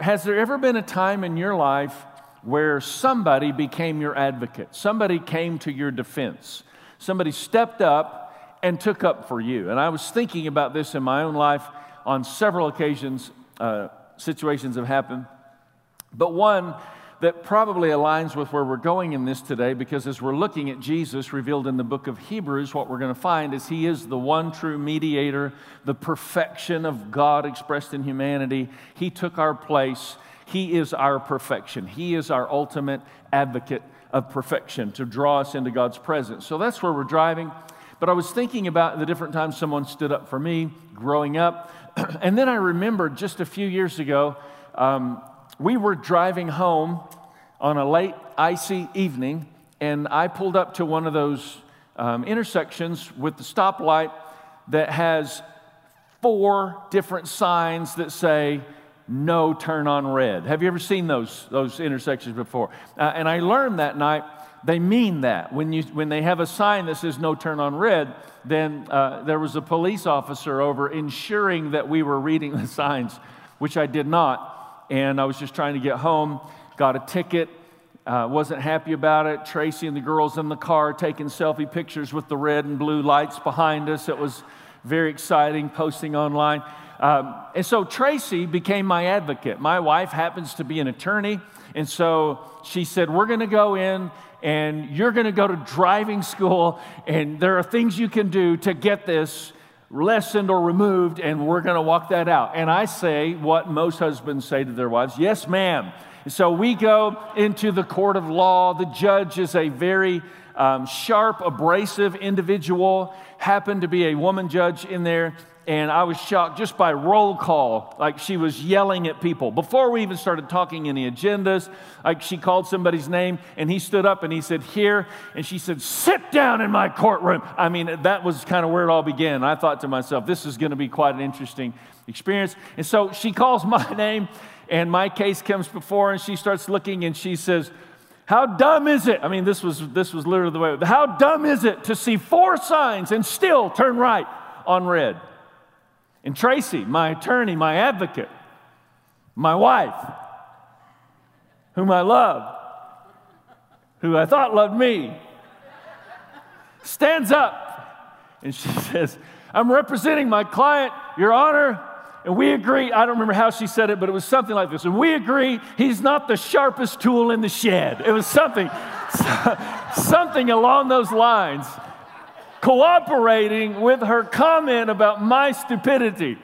has there ever been a time in your life where somebody became your advocate? Somebody came to your defense. Somebody stepped up and took up for you. And I was thinking about this in my own life on several occasions, uh, situations have happened. But one that probably aligns with where we're going in this today because as we're looking at Jesus revealed in the book of Hebrews, what we're going to find is he is the one true mediator, the perfection of God expressed in humanity. He took our place. He is our perfection. He is our ultimate advocate of perfection to draw us into God's presence. So that's where we're driving. But I was thinking about the different times someone stood up for me growing up. and then I remembered just a few years ago, um, we were driving home on a late, icy evening, and I pulled up to one of those um, intersections with the stoplight that has four different signs that say, no turn on red. Have you ever seen those, those intersections before? Uh, and I learned that night they mean that. When, you, when they have a sign that says no turn on red, then uh, there was a police officer over ensuring that we were reading the signs, which I did not and I was just trying to get home. Got a ticket, uh, wasn't happy about it. Tracy and the girls in the car taking selfie pictures with the red and blue lights behind us. It was very exciting, posting online. Um, and so Tracy became my advocate. My wife happens to be an attorney, and so she said, We're going to go in and you're going to go to driving school, and there are things you can do to get this lessened or removed, and we're going to walk that out. And I say what most husbands say to their wives yes, ma'am. So we go into the court of law. The judge is a very um, sharp, abrasive individual, happened to be a woman judge in there and I was shocked just by roll call. Like she was yelling at people. Before we even started talking any agendas, like she called somebody's name and he stood up and he said, Here. And she said, Sit down in my courtroom. I mean, that was kind of where it all began. I thought to myself, This is going to be quite an interesting experience. And so she calls my name and my case comes before and she starts looking and she says, how dumb is it? I mean, this was, this was literally the way. How dumb is it to see four signs and still turn right on red? And Tracy, my attorney, my advocate, my wife, whom I love, who I thought loved me, stands up and she says, I'm representing my client, Your Honor, and we agree. I don't remember how she said it, but it was something like this. And we agree he's not the sharpest tool in the shed. It was something, something along those lines cooperating with her comment about my stupidity.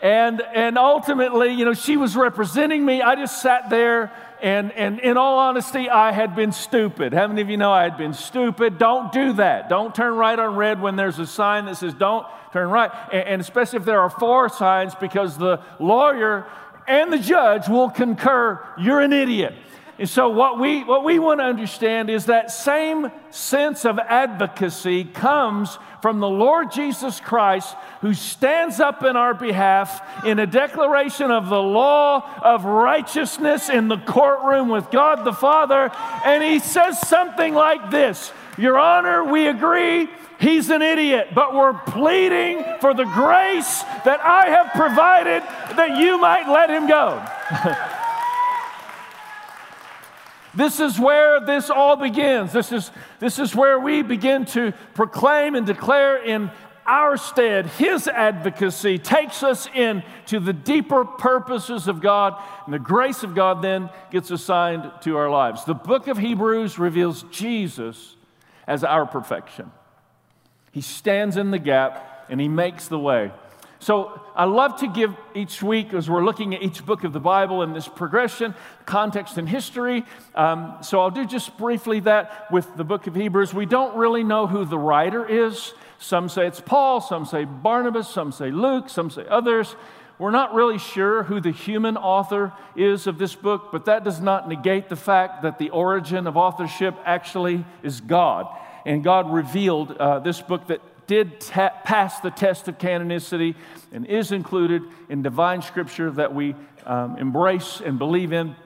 And, and ultimately, you know, she was representing me. I just sat there, and, and in all honesty, I had been stupid. How many of you know I had been stupid? Don't do that. Don't turn right on red when there's a sign that says don't turn right. And, and especially if there are four signs, because the lawyer and the judge will concur you're an idiot. And so, what we, what we want to understand is that same sense of advocacy comes from the Lord Jesus Christ, who stands up in our behalf in a declaration of the law of righteousness in the courtroom with God the Father. And he says something like this Your Honor, we agree. He's an idiot, but we're pleading for the grace that I have provided that you might let him go. This is where this all begins. This is, this is where we begin to proclaim and declare in our stead. His advocacy takes us into the deeper purposes of God, and the grace of God then gets assigned to our lives. The book of Hebrews reveals Jesus as our perfection. He stands in the gap and he makes the way. So I love to give each week, as we're looking at each book of the Bible in this progression, context and history. Um, so I'll do just briefly that with the book of Hebrews. We don't really know who the writer is. Some say it's Paul, some say Barnabas, some say Luke, some say others. We're not really sure who the human author is of this book, but that does not negate the fact that the origin of authorship actually is God. And God revealed uh, this book that did ta- pass the test of canonicity and is included in divine scripture that we um, embrace and believe in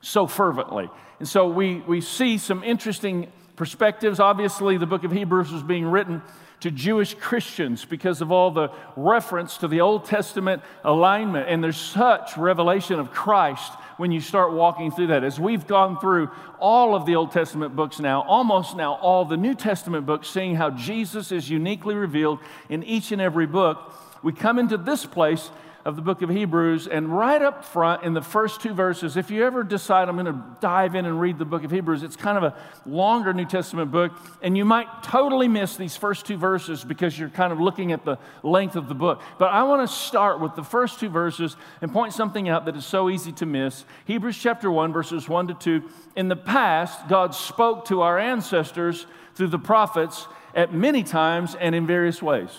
so fervently. And so we, we see some interesting perspectives. Obviously, the book of Hebrews was being written to Jewish Christians because of all the reference to the Old Testament alignment. And there's such revelation of Christ when you start walking through that. As we've gone through all of the Old Testament books now, almost now all the New Testament books, seeing how Jesus is uniquely revealed in each and every book, we come into this place of the book of Hebrews, and right up front in the first two verses, if you ever decide I'm going to dive in and read the book of Hebrews, it's kind of a longer New Testament book, and you might totally miss these first two verses because you're kind of looking at the length of the book. But I want to start with the first two verses and point something out that is so easy to miss. Hebrews chapter 1, verses 1 to 2. In the past, God spoke to our ancestors through the prophets at many times and in various ways.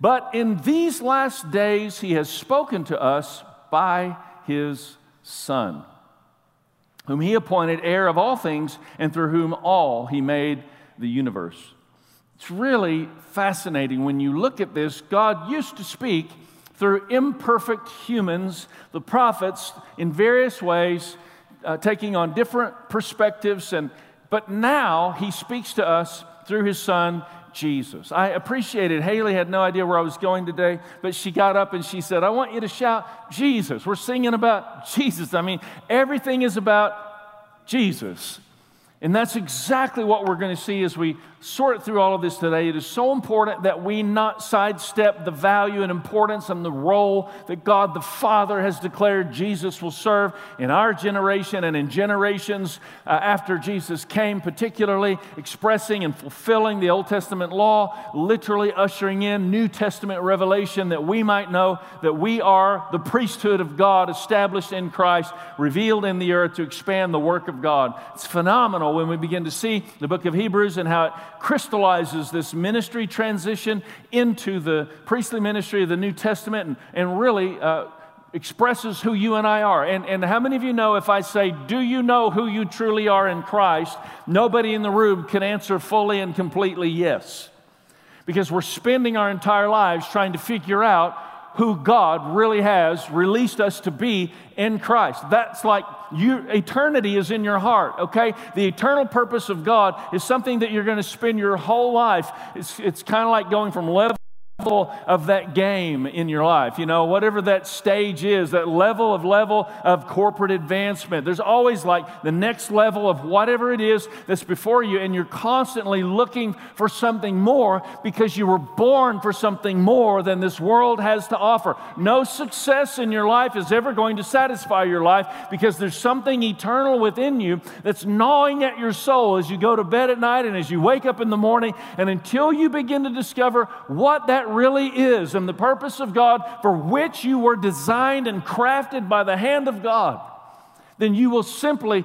But in these last days, he has spoken to us by his Son, whom he appointed heir of all things, and through whom all he made the universe. It's really fascinating when you look at this. God used to speak through imperfect humans, the prophets, in various ways, uh, taking on different perspectives. And, but now he speaks to us through his son Jesus. I appreciated Haley had no idea where I was going today, but she got up and she said, I want you to shout Jesus. We're singing about Jesus. I mean, everything is about Jesus. And that's exactly what we're going to see as we sort through all of this today. It is so important that we not sidestep the value and importance and the role that God the Father has declared Jesus will serve in our generation and in generations uh, after Jesus came, particularly expressing and fulfilling the Old Testament law, literally ushering in New Testament revelation that we might know that we are the priesthood of God established in Christ, revealed in the earth to expand the work of God. It's phenomenal when we begin to see the book of Hebrews and how it crystallizes this ministry transition into the priestly ministry of the New Testament and, and really uh, expresses who you and I are. And, and how many of you know if I say, Do you know who you truly are in Christ? Nobody in the room can answer fully and completely yes. Because we're spending our entire lives trying to figure out who God really has released us to be in Christ. That's like you, eternity is in your heart, okay? The eternal purpose of God is something that you're going to spend your whole life. It's, it's kind of like going from level of that game in your life, you know, whatever that stage is, that level of level of corporate advancement. There's always like the next level of whatever it is that's before you, and you're constantly looking for something more because you were born for something more than this world has to offer. No success in your life is ever going to satisfy your life because there's something eternal within you that's gnawing at your soul as you go to bed at night and as you wake up in the morning, and until you begin to discover what that really is and the purpose of God for which you were designed and crafted by the hand of God, then you will simply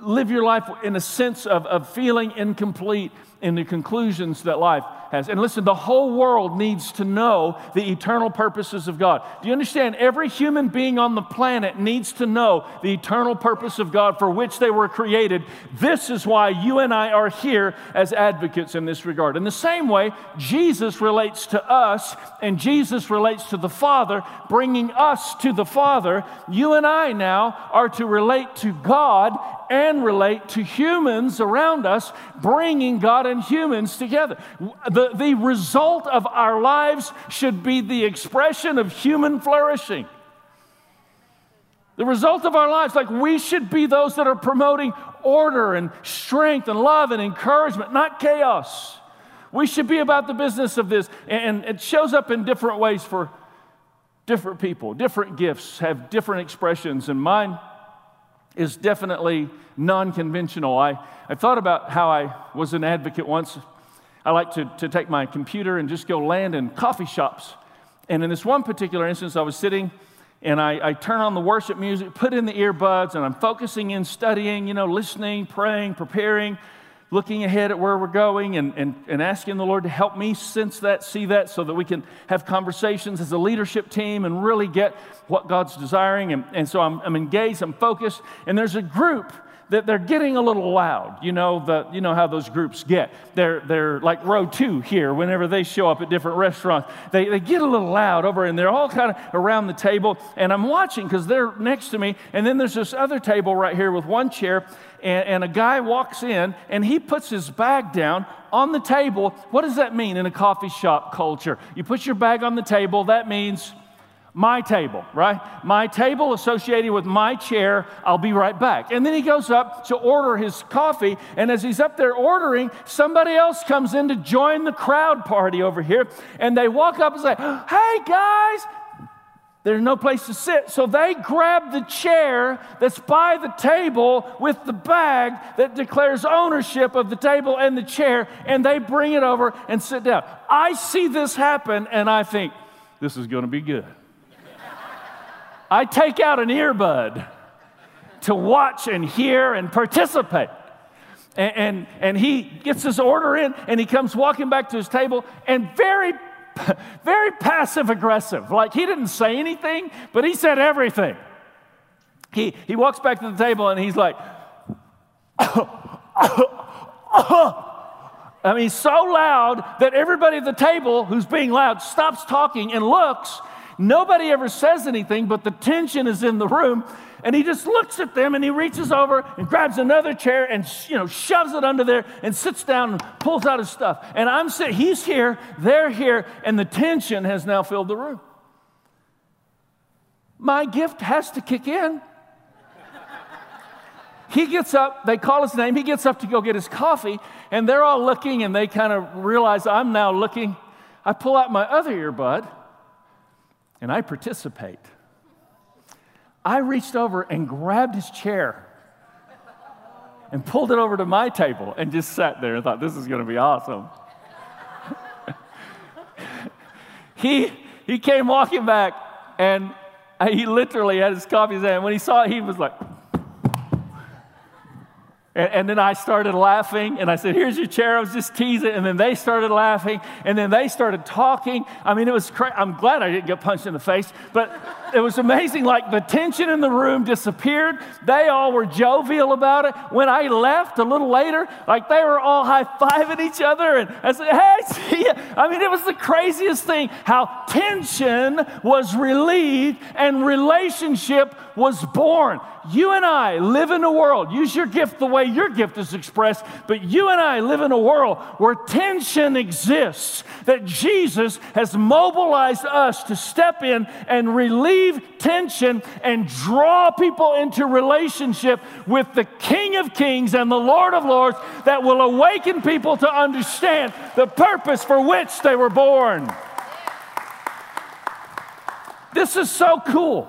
live your life in a sense of, of feeling incomplete in the conclusions that life has. And listen, the whole world needs to know the eternal purposes of God. Do you understand? Every human being on the planet needs to know the eternal purpose of God for which they were created. This is why you and I are here as advocates in this regard. In the same way, Jesus relates to us and Jesus relates to the Father, bringing us to the Father. You and I now are to relate to God and relate to humans around us, bringing God and humans together. The, the result of our lives should be the expression of human flourishing. The result of our lives, like we should be those that are promoting order and strength and love and encouragement, not chaos. We should be about the business of this. And it shows up in different ways for different people. Different gifts have different expressions, and mine is definitely non conventional. I, I thought about how I was an advocate once. I like to, to take my computer and just go land in coffee shops. And in this one particular instance, I was sitting and I, I turn on the worship music, put in the earbuds, and I'm focusing in studying, you know, listening, praying, preparing, looking ahead at where we're going, and, and, and asking the Lord to help me sense that, see that, so that we can have conversations as a leadership team and really get what God's desiring. And, and so I'm, I'm engaged, I'm focused, and there's a group that they're getting a little loud. You know, the, you know how those groups get. They're, they're like row two here whenever they show up at different restaurants. They, they get a little loud over and they're all kind of around the table. And I'm watching because they're next to me. And then there's this other table right here with one chair. And, and a guy walks in and he puts his bag down on the table. What does that mean in a coffee shop culture? You put your bag on the table, that means my table, right? My table associated with my chair, I'll be right back. And then he goes up to order his coffee, and as he's up there ordering, somebody else comes in to join the crowd party over here, and they walk up and say, Hey guys, there's no place to sit. So they grab the chair that's by the table with the bag that declares ownership of the table and the chair, and they bring it over and sit down. I see this happen, and I think, this is going to be good. I take out an earbud to watch and hear and participate. And, and, and, he gets his order in and he comes walking back to his table and very, very passive aggressive. Like he didn't say anything, but he said everything. He, he walks back to the table and he's like, I mean, so loud that everybody at the table who's being loud stops talking and looks Nobody ever says anything, but the tension is in the room. And he just looks at them and he reaches over and grabs another chair and you know shoves it under there and sits down and pulls out his stuff. And I'm sitting, he's here, they're here, and the tension has now filled the room. My gift has to kick in. He gets up, they call his name, he gets up to go get his coffee, and they're all looking and they kind of realize I'm now looking. I pull out my other earbud and I participate. I reached over and grabbed his chair and pulled it over to my table and just sat there and thought, this is going to be awesome. he, he came walking back and he literally had his coffee in his hand. When he saw it, he was like, and, and, then I started laughing, and I said, Here's your chair. I was just teasing. And then they started laughing, and then they started talking. I mean, it was crazy. I'm glad I didn't get punched in the face, but it was amazing. Like the tension in the room disappeared. They all were jovial about it. When I left a little later, like they were all high fiving each other. And I said, Hey. I mean, it was the craziest thing how tension was relieved and relationship was born. You and I live in a world, use your gift the way your gift is expressed, but you and I live in a world where tension exists, that Jesus has mobilized us to step in and relieve tension and draw people into relationship with the King of Kings and the Lord of Lords that will awaken people to understand the purpose for which they were born. This is so cool.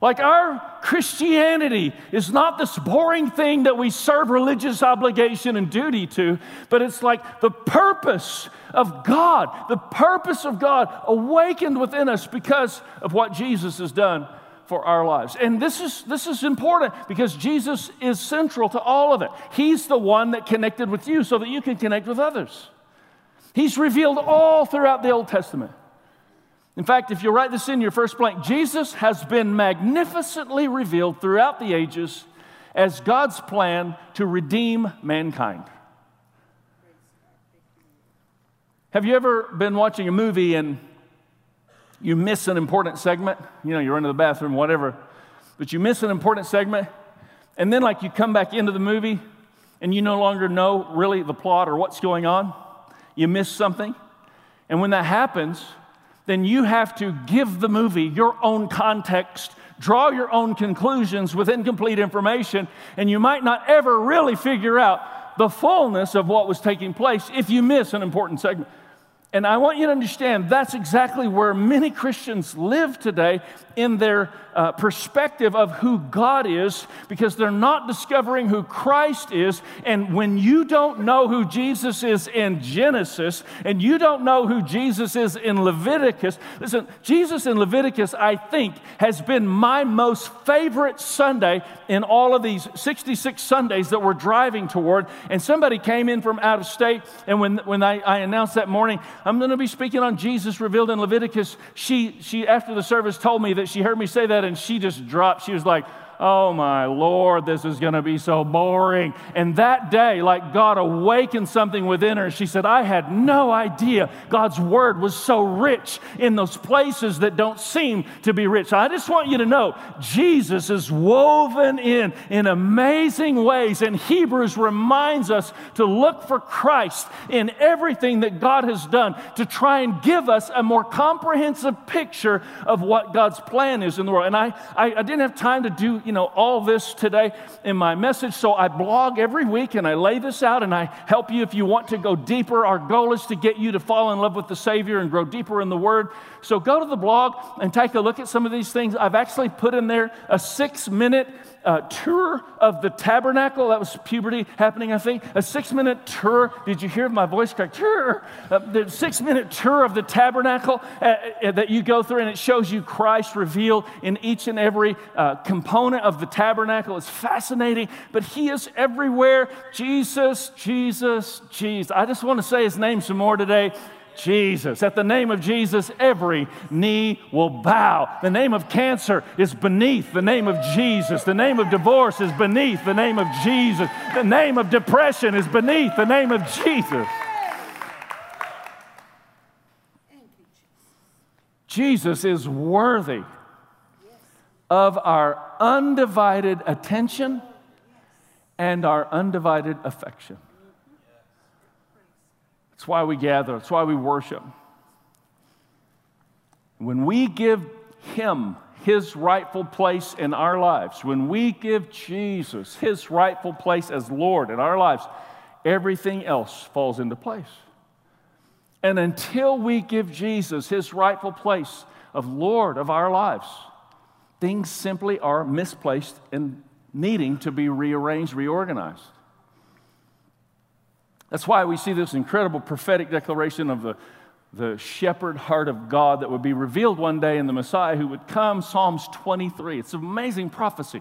Like our Christianity is not this boring thing that we serve religious obligation and duty to, but it's like the purpose of God, the purpose of God awakened within us because of what Jesus has done for our lives. And this is, this is important because Jesus is central to all of it. He's the one that connected with you so that you can connect with others. He's revealed all throughout the Old Testament. In fact, if you write this in your first blank, Jesus has been magnificently revealed throughout the ages as God's plan to redeem mankind. Have you ever been watching a movie and you miss an important segment? You know, you're into the bathroom, whatever, but you miss an important segment, and then, like, you come back into the movie and you no longer know really the plot or what's going on. You miss something. And when that happens, then you have to give the movie your own context, draw your own conclusions with incomplete information, and you might not ever really figure out the fullness of what was taking place if you miss an important segment. And I want you to understand that's exactly where many Christians live today in their uh, perspective of who God is because they're not discovering who Christ is. And when you don't know who Jesus is in Genesis and you don't know who Jesus is in Leviticus, listen, Jesus in Leviticus, I think, has been my most favorite Sunday in all of these 66 Sundays that we're driving toward. And somebody came in from out of state, and when, when I, I announced that morning, I'm going to be speaking on Jesus revealed in Leviticus, she, she, after the service, told me that she heard me say that and she just dropped. She was like, oh my Lord, this is going to be so boring. And that day, like God awakened something within her. She said, I had no idea God's word was so rich in those places that don't seem to be rich. I just want you to know Jesus is woven in in amazing ways. And Hebrews reminds us to look for Christ in everything that God has done to try and give us a more comprehensive picture of what God's plan is in the world. And I, I, I didn't have time to do, you know, all this today in my message, so I blog every week and I lay this out and I help you if you want to go deeper. Our goal is to get you to fall in love with the Savior and grow deeper in the Word. So go to the blog and take a look at some of these things. I've actually put in there a six minute uh, tour of the tabernacle. That was puberty happening, I think. A six minute tour. Did you hear my voice crack? Tour. Uh, the six minute tour of the tabernacle uh, uh, that you go through, and it shows you Christ revealed in each and every uh, component of the tabernacle. It's fascinating, but He is everywhere. Jesus, Jesus, Jesus. I just want to say His name some more today. Jesus. At the name of Jesus, every knee will bow. The name of cancer is beneath the name of Jesus. The name of divorce is beneath the name of Jesus. The name of depression is beneath the name of Jesus. Jesus is worthy of our undivided attention and our undivided affection. That's why we gather, that's why we worship. When we give Him His rightful place in our lives, when we give Jesus His rightful place as Lord in our lives, everything else falls into place. And until we give Jesus His rightful place of Lord of our lives, things simply are misplaced and needing to be rearranged, reorganized. That's why we see this incredible prophetic declaration of the, the shepherd heart of God that would be revealed one day in the Messiah who would come, Psalms 23. It's an amazing prophecy.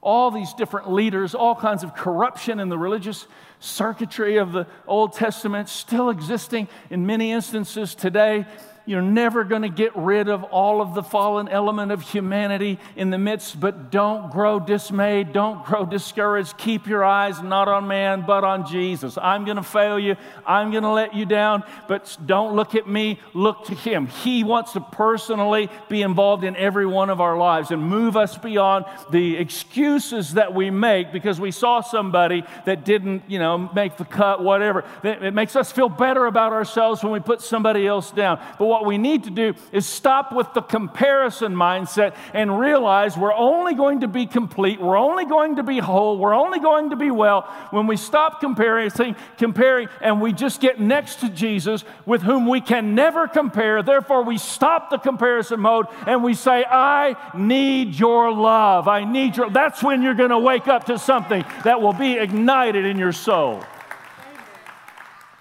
All these different leaders, all kinds of corruption in the religious circuitry of the Old Testament still existing in many instances today you're never going to get rid of all of the fallen element of humanity in the midst, but don't grow dismayed. Don't grow discouraged. Keep your eyes not on man, but on Jesus. I'm going to fail you. I'm going to let you down, but don't look at me. Look to Him. He wants to personally be involved in every one of our lives and move us beyond the excuses that we make because we saw somebody that didn't, you know, make the cut, whatever. It makes us feel better about ourselves when we put somebody else down. But what we need to do is stop with the comparison mindset and realize we're only going to be complete, we're only going to be whole, we're only going to be well when we stop comparing, comparing and we just get next to Jesus with whom we can never compare. Therefore, we stop the comparison mode and we say, I need your love. I need your. That's when you're going to wake up to something that will be ignited in your soul.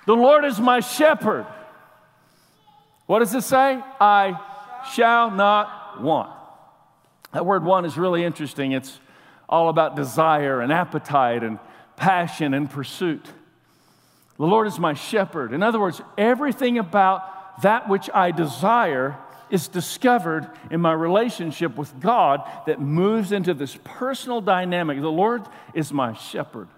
The Lord is my shepherd. What does it say? I shall not want. That word want is really interesting. It's all about desire and appetite and passion and pursuit. The Lord is my shepherd. In other words, everything about that which I desire is discovered in my relationship with God that moves into this personal dynamic. The Lord is my shepherd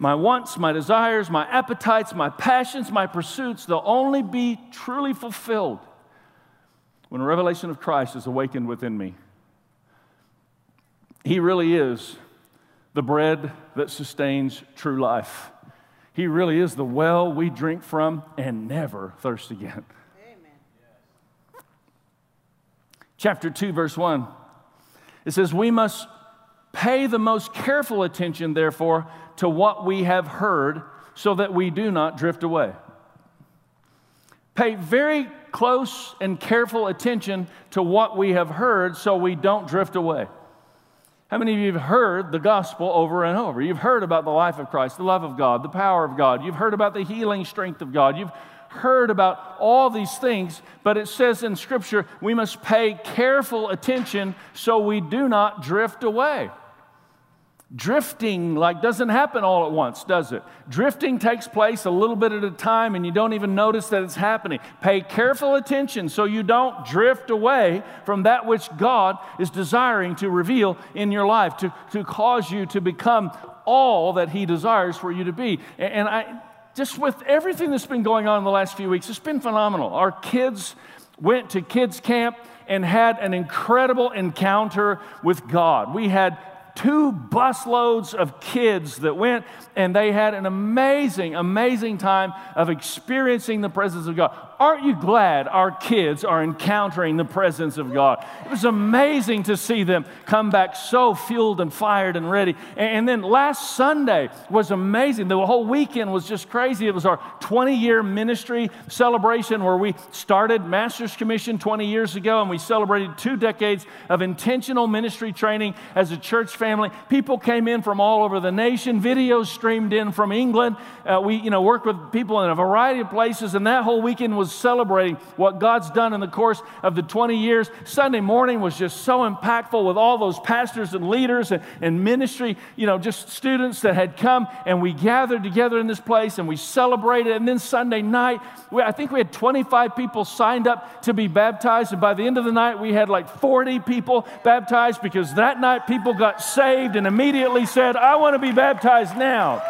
my wants, my desires, my appetites, my passions, my pursuits, they'll only be truly fulfilled when a revelation of Christ is awakened within me. He really is the bread that sustains true life. He really is the well we drink from and never thirst again. Amen. Chapter 2, verse 1. It says, We must pay the most careful attention, therefore, to what we have heard so that we do not drift away. Pay very close and careful attention to what we have heard so we don't drift away. How many of you have heard the gospel over and over? You've heard about the life of Christ, the love of God, the power of God. You've heard about the healing strength of God. You've heard about all these things, but it says in Scripture we must pay careful attention so we do not drift away. Drifting like doesn't happen all at once, does it? Drifting takes place a little bit at a time and you don't even notice that it's happening. Pay careful attention so you don't drift away from that which God is desiring to reveal in your life, to, to cause you to become all that He desires for you to be. And I just with everything that's been going on in the last few weeks, it's been phenomenal. Our kids went to kids camp and had an incredible encounter with God. We had two busloads of kids that went and they had an amazing, amazing time of experiencing the presence of God. Aren't you glad our kids are encountering the presence of God? It was amazing to see them come back so fueled and fired and ready. And then last Sunday was amazing. The whole weekend was just crazy. It was our 20 year ministry celebration where we started Master's Commission 20 years ago and we celebrated two decades of intentional ministry training as a church family. People came in from all over the nation, videos streamed in from England. Uh, we, you know, worked with people in a variety of places, and that whole weekend was celebrating what God's done in the course of the 20 years. Sunday morning was just so impactful with all those pastors and leaders and, and ministry, you know, just students that had come, and we gathered together in this place and we celebrated. And then Sunday night, we, I think we had 25 people signed up to be baptized, and by the end of the night, we had like 40 people baptized because that night people got saved and immediately said, I want to be baptized now.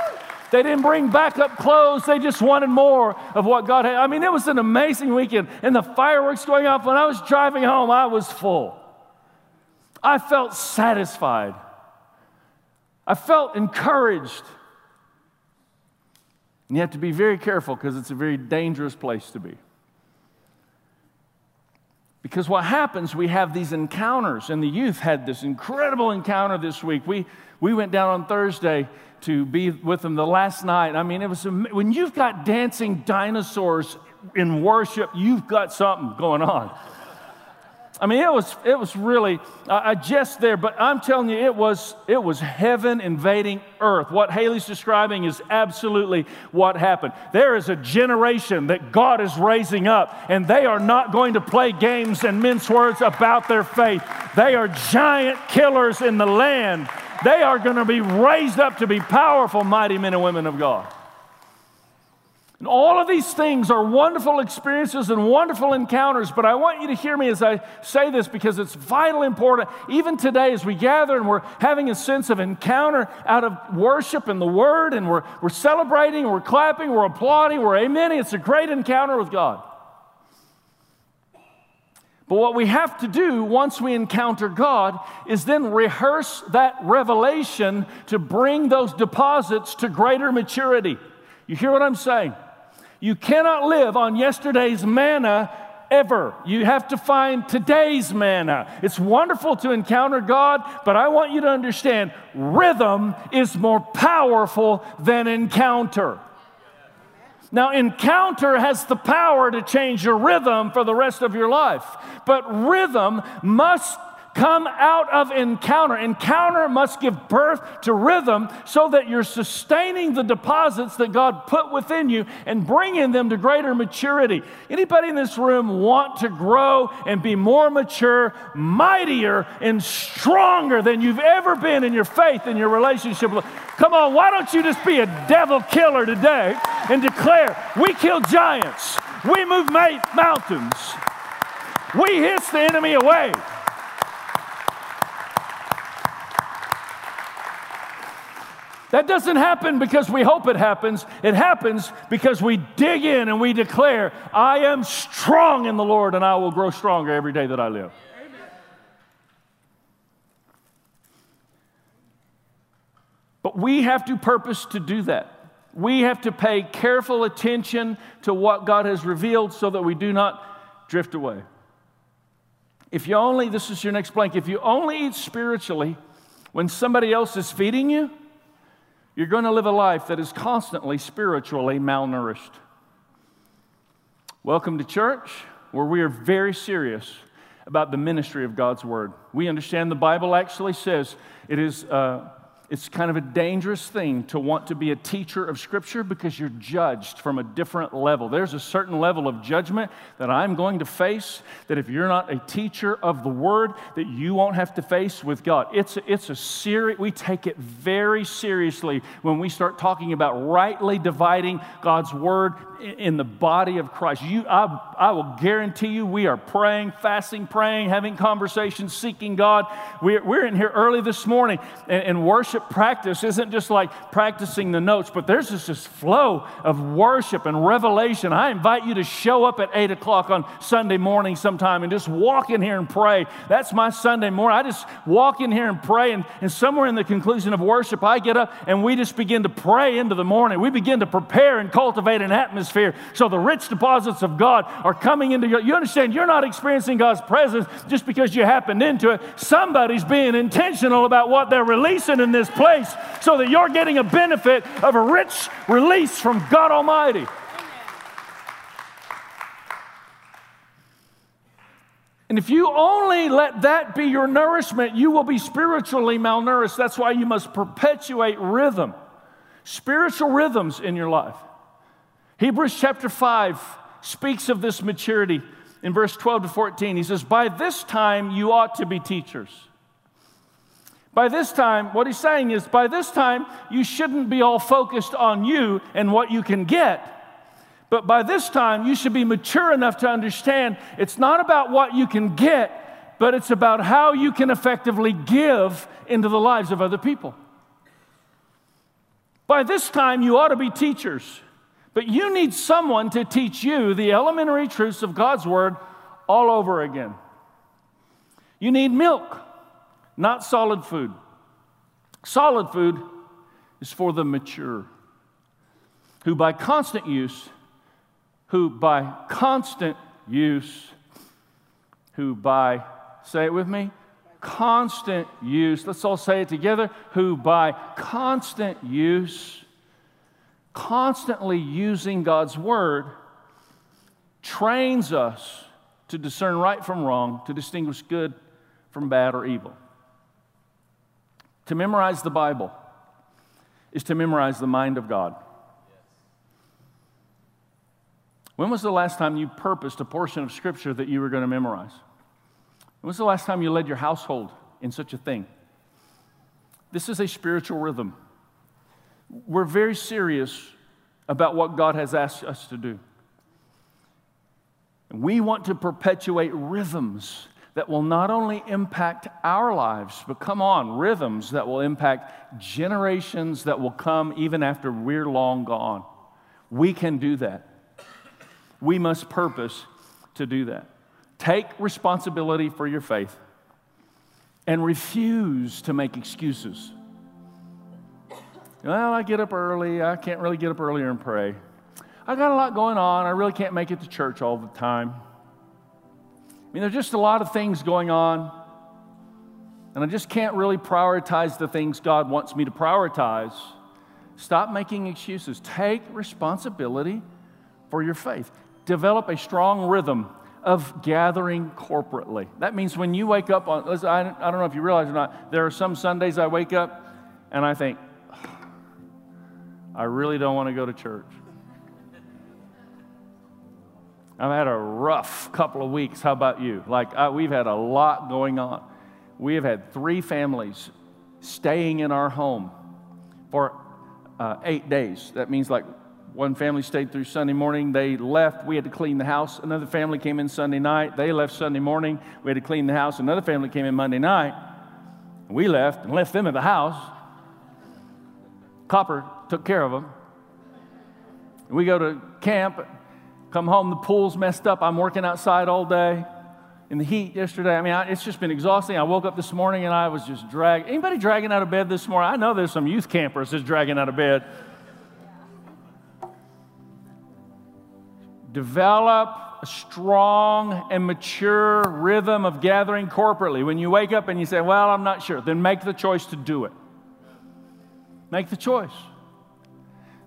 They didn't bring backup clothes. They just wanted more of what God had. I mean, it was an amazing weekend. And the fireworks going off, when I was driving home, I was full. I felt satisfied. I felt encouraged. And you have to be very careful because it's a very dangerous place to be. Because what happens, we have these encounters, and the youth had this incredible encounter this week. We, we went down on Thursday to be with them the last night. I mean, it was when you've got dancing dinosaurs in worship, you've got something going on. I mean, it was it was really I, I just there, but I'm telling you, it was it was heaven invading earth. What Haley's describing is absolutely what happened. There is a generation that God is raising up, and they are not going to play games and mince words about their faith. They are giant killers in the land they are going to be raised up to be powerful, mighty men and women of God. And all of these things are wonderful experiences and wonderful encounters, but I want you to hear me as I say this because it's vitally important. Even today, as we gather and we're having a sense of encounter out of worship and the Word, and we're, we're celebrating, we're clapping, we're applauding, we're amen. It's a great encounter with God. But what we have to do once we encounter God is then rehearse that revelation to bring those deposits to greater maturity. You hear what I'm saying? You cannot live on yesterday's manna ever. You have to find today's manna. It's wonderful to encounter God, but I want you to understand rhythm is more powerful than encounter. Now, encounter has the power to change your rhythm for the rest of your life, but rhythm must come out of encounter. Encounter must give birth to rhythm so that you're sustaining the deposits that God put within you and bringing them to greater maturity. Anybody in this room want to grow and be more mature, mightier, and stronger than you've ever been in your faith and your relationship? Come on, why don't you just be a devil killer today and declare, we kill giants, we move mountains, we hiss the enemy away. That doesn't happen because we hope it happens. It happens because we dig in and we declare, I am strong in the Lord and I will grow stronger every day that I live. But we have to purpose to do that. We have to pay careful attention to what God has revealed so that we do not drift away. If you only, this is your next blank, if you only eat spiritually when somebody else is feeding you, you're going to live a life that is constantly spiritually malnourished. Welcome to church, where we are very serious about the ministry of God's Word. We understand the Bible actually says it is, uh, it's kind of a dangerous thing to want to be a teacher of Scripture because you're judged from a different level. There's a certain level of judgment that I'm going to face that if you're not a teacher of the Word, that you won't have to face with God. It's a, it's a serious, we take it very seriously when we start talking about rightly dividing God's Word in the body of Christ. You, I, I will guarantee you, we are praying, fasting, praying, having conversations, seeking God. We're, we're in here early this morning, and, and worship practice isn't just like practicing the notes, but there's just this flow of worship and revelation. I invite you to show up at 8 o'clock on Sunday morning sometime and just walk in here and pray. That's my Sunday morning. I just walk in here and pray, and, and somewhere in the conclusion of worship, I get up and we just begin to pray into the morning. We begin to prepare and cultivate an atmosphere. So the rich deposits of God are coming into your. You understand? You're not experiencing God's presence just because you happened into it. Somebody's being intentional about what they're releasing in this place so that you're getting a benefit of a rich release from God Almighty. And if you only let that be your nourishment, you will be spiritually malnourished. That's why you must perpetuate rhythm, spiritual rhythms in your life. Hebrews chapter 5 speaks of this maturity in verse 12 to 14. He says, By this time you ought to be teachers. By this time, what he's saying is, by this time, you shouldn't be all focused on you and what you can get. But by this time, you should be mature enough to understand it's not about what you can get, but it's about how you can effectively give into the lives of other people. By this time, you ought to be teachers. But you need someone to teach you the elementary truths of God's Word all over again. You need milk, not solid food. Solid food is for the mature, who by constant use, who by constant use, who by, say it with me, constant use, let's all say it together, who by constant use constantly using God's word trains us to discern right from wrong, to distinguish good from bad or evil. To memorize the Bible is to memorize the mind of God. When was the last time you purposed a portion of Scripture that you were going to memorize? When was the last time you led your household in such a thing? This is a spiritual rhythm we're very serious about what God has asked us to do. We want to perpetuate rhythms that will not only impact our lives, but come on, rhythms that will impact generations that will come even after we're long gone. We can do that. We must purpose to do that. Take responsibility for your faith and refuse to make excuses. Well, I get up early. I can't really get up earlier and pray. I got a lot going on. I really can't make it to church all the time. I mean, there's just a lot of things going on, and I just can't really prioritize the things God wants me to prioritize. Stop making excuses. Take responsibility for your faith. Develop a strong rhythm of gathering corporately. That means when you wake up on, I don't know if you realize or not, there are some Sundays I wake up and I think, I really don't want to go to church. I've had a rough couple of weeks. How about you? Like, I, we've had a lot going on. We have had three families staying in our home for uh, eight days. That means, like, one family stayed through Sunday morning. They left. We had to clean the house. Another family came in Sunday night. They left Sunday morning. We had to clean the house. Another family came in Monday night. We left and left them at the house. Copper took care of them. We go to camp, come home, the pool's messed up. I'm working outside all day in the heat yesterday. I mean, I, it's just been exhausting. I woke up this morning and I was just dragging. Anybody dragging out of bed this morning? I know there's some youth campers just dragging out of bed. Develop a strong and mature rhythm of gathering corporately. When you wake up and you say, Well, I'm not sure, then make the choice to do it. Make the choice.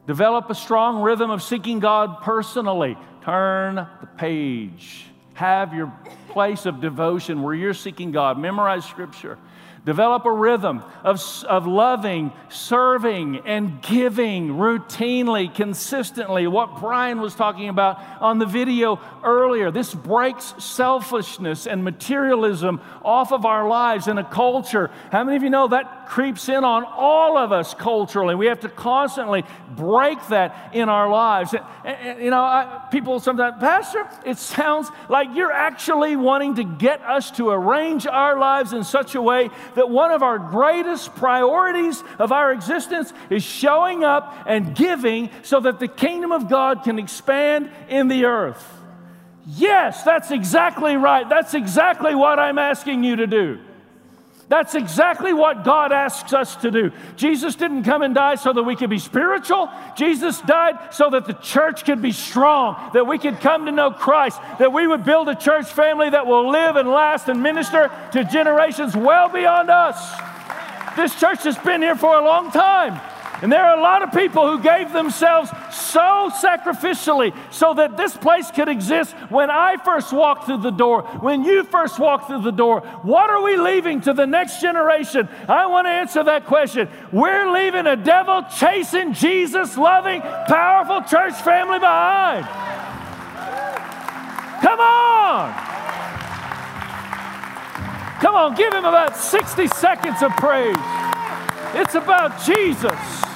Develop a strong rhythm of seeking God personally. Turn the page. Have your place of devotion where you're seeking God. Memorize Scripture. Develop a rhythm of, of loving, serving, and giving routinely, consistently. What Brian was talking about on the video earlier. This breaks selfishness and materialism off of our lives in a culture. How many of you know that creeps in on all of us culturally? We have to constantly break that in our lives. And, and, you know, I, people sometimes, Pastor, it sounds like you're actually wanting to get us to arrange our lives in such a way that one of our greatest priorities of our existence is showing up and giving so that the kingdom of God can expand in the earth. Yes, that's exactly right. That's exactly what I'm asking you to do. That's exactly what God asks us to do. Jesus didn't come and die so that we could be spiritual. Jesus died so that the church could be strong, that we could come to know Christ, that we would build a church family that will live and last and minister to generations well beyond us. This church has been here for a long time. And there are a lot of people who gave themselves so sacrificially so that this place could exist when I first walked through the door, when you first walked through the door. What are we leaving to the next generation? I want to answer that question. We're leaving a devil chasing Jesus loving, powerful church family behind. Come on. Come on, give him about 60 seconds of praise. It's about Jesus.